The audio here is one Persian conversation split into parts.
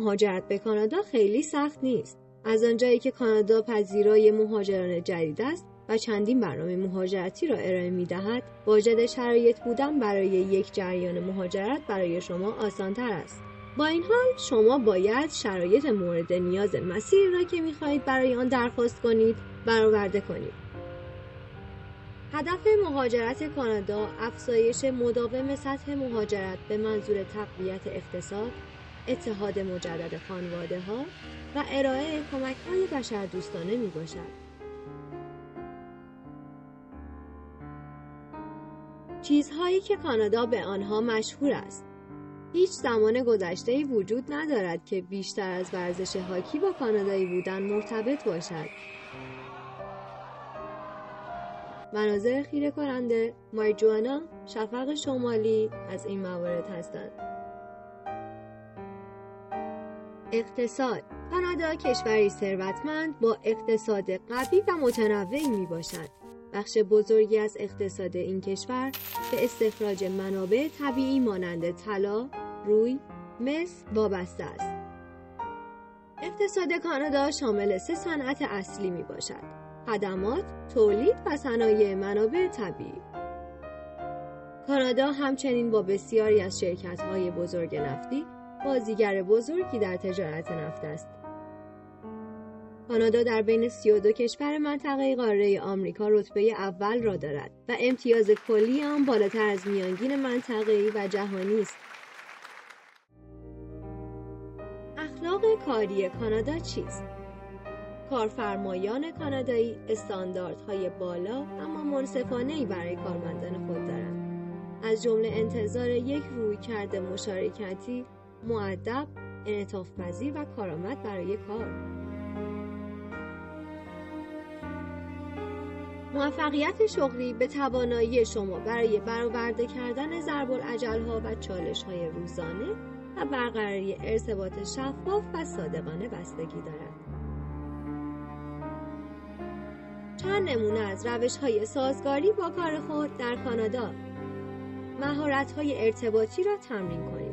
مهاجرت به کانادا خیلی سخت نیست. از آنجایی که کانادا پذیرای مهاجران جدید است و چندین برنامه مهاجرتی را ارائه می دهد، واجد شرایط بودن برای یک جریان مهاجرت برای شما آسانتر است. با این حال شما باید شرایط مورد نیاز مسیر را که می خواهید برای آن درخواست کنید برآورده کنید. هدف مهاجرت کانادا افزایش مداوم سطح مهاجرت به منظور تقویت اقتصاد، اتحاد مجدد خانواده ها و ارائه کمک های بشر دوستانه می باشد. چیزهایی که کانادا به آنها مشهور است هیچ زمان گذشته وجود ندارد که بیشتر از ورزش هاکی با کانادایی بودن مرتبط باشد. مناظر خیره کننده مایجوانا شفق شمالی از این موارد هستند. اقتصاد کانادا کشوری ثروتمند با اقتصاد قوی و متنوعی می باشد. بخش بزرگی از اقتصاد این کشور به استخراج منابع طبیعی مانند طلا، روی، مس وابسته است. اقتصاد کانادا شامل سه صنعت اصلی می باشد. خدمات، تولید و صنایع منابع طبیعی. کانادا همچنین با بسیاری از شرکت‌های بزرگ نفتی بازیگر بزرگی در تجارت نفت است. کانادا در بین 32 کشور منطقه قاره آمریکا رتبه اول را دارد و امتیاز کلی آن بالاتر از میانگین منطقه‌ای و جهانی است. اخلاق کاری کانادا چیست؟ کارفرمایان کانادایی استانداردهای بالا اما منصفانه برای کارمندان خود دارند. از جمله انتظار یک رویکرد مشارکتی، معدب، انعطاف پذیر و کارآمد برای کار. موفقیت شغلی به توانایی شما برای برآورده کردن ضرب ها و چالش های روزانه و برقراری ارتباط شفاف و صادقانه بستگی دارد. چند نمونه از روش های سازگاری با کار خود در کانادا مهارت های ارتباطی را تمرین کنید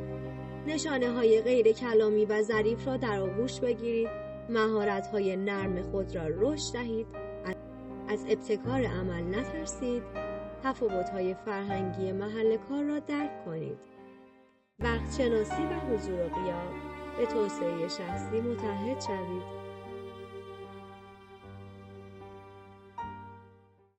نشانه های غیر کلامی و ظریف را در آغوش بگیرید. مهارت های نرم خود را رشد دهید. از ابتکار عمل نترسید. تفاوت های فرهنگی محل کار را درک کنید. وقت شناسی و حضور و قیام. به توسعه شخصی متحد شوید.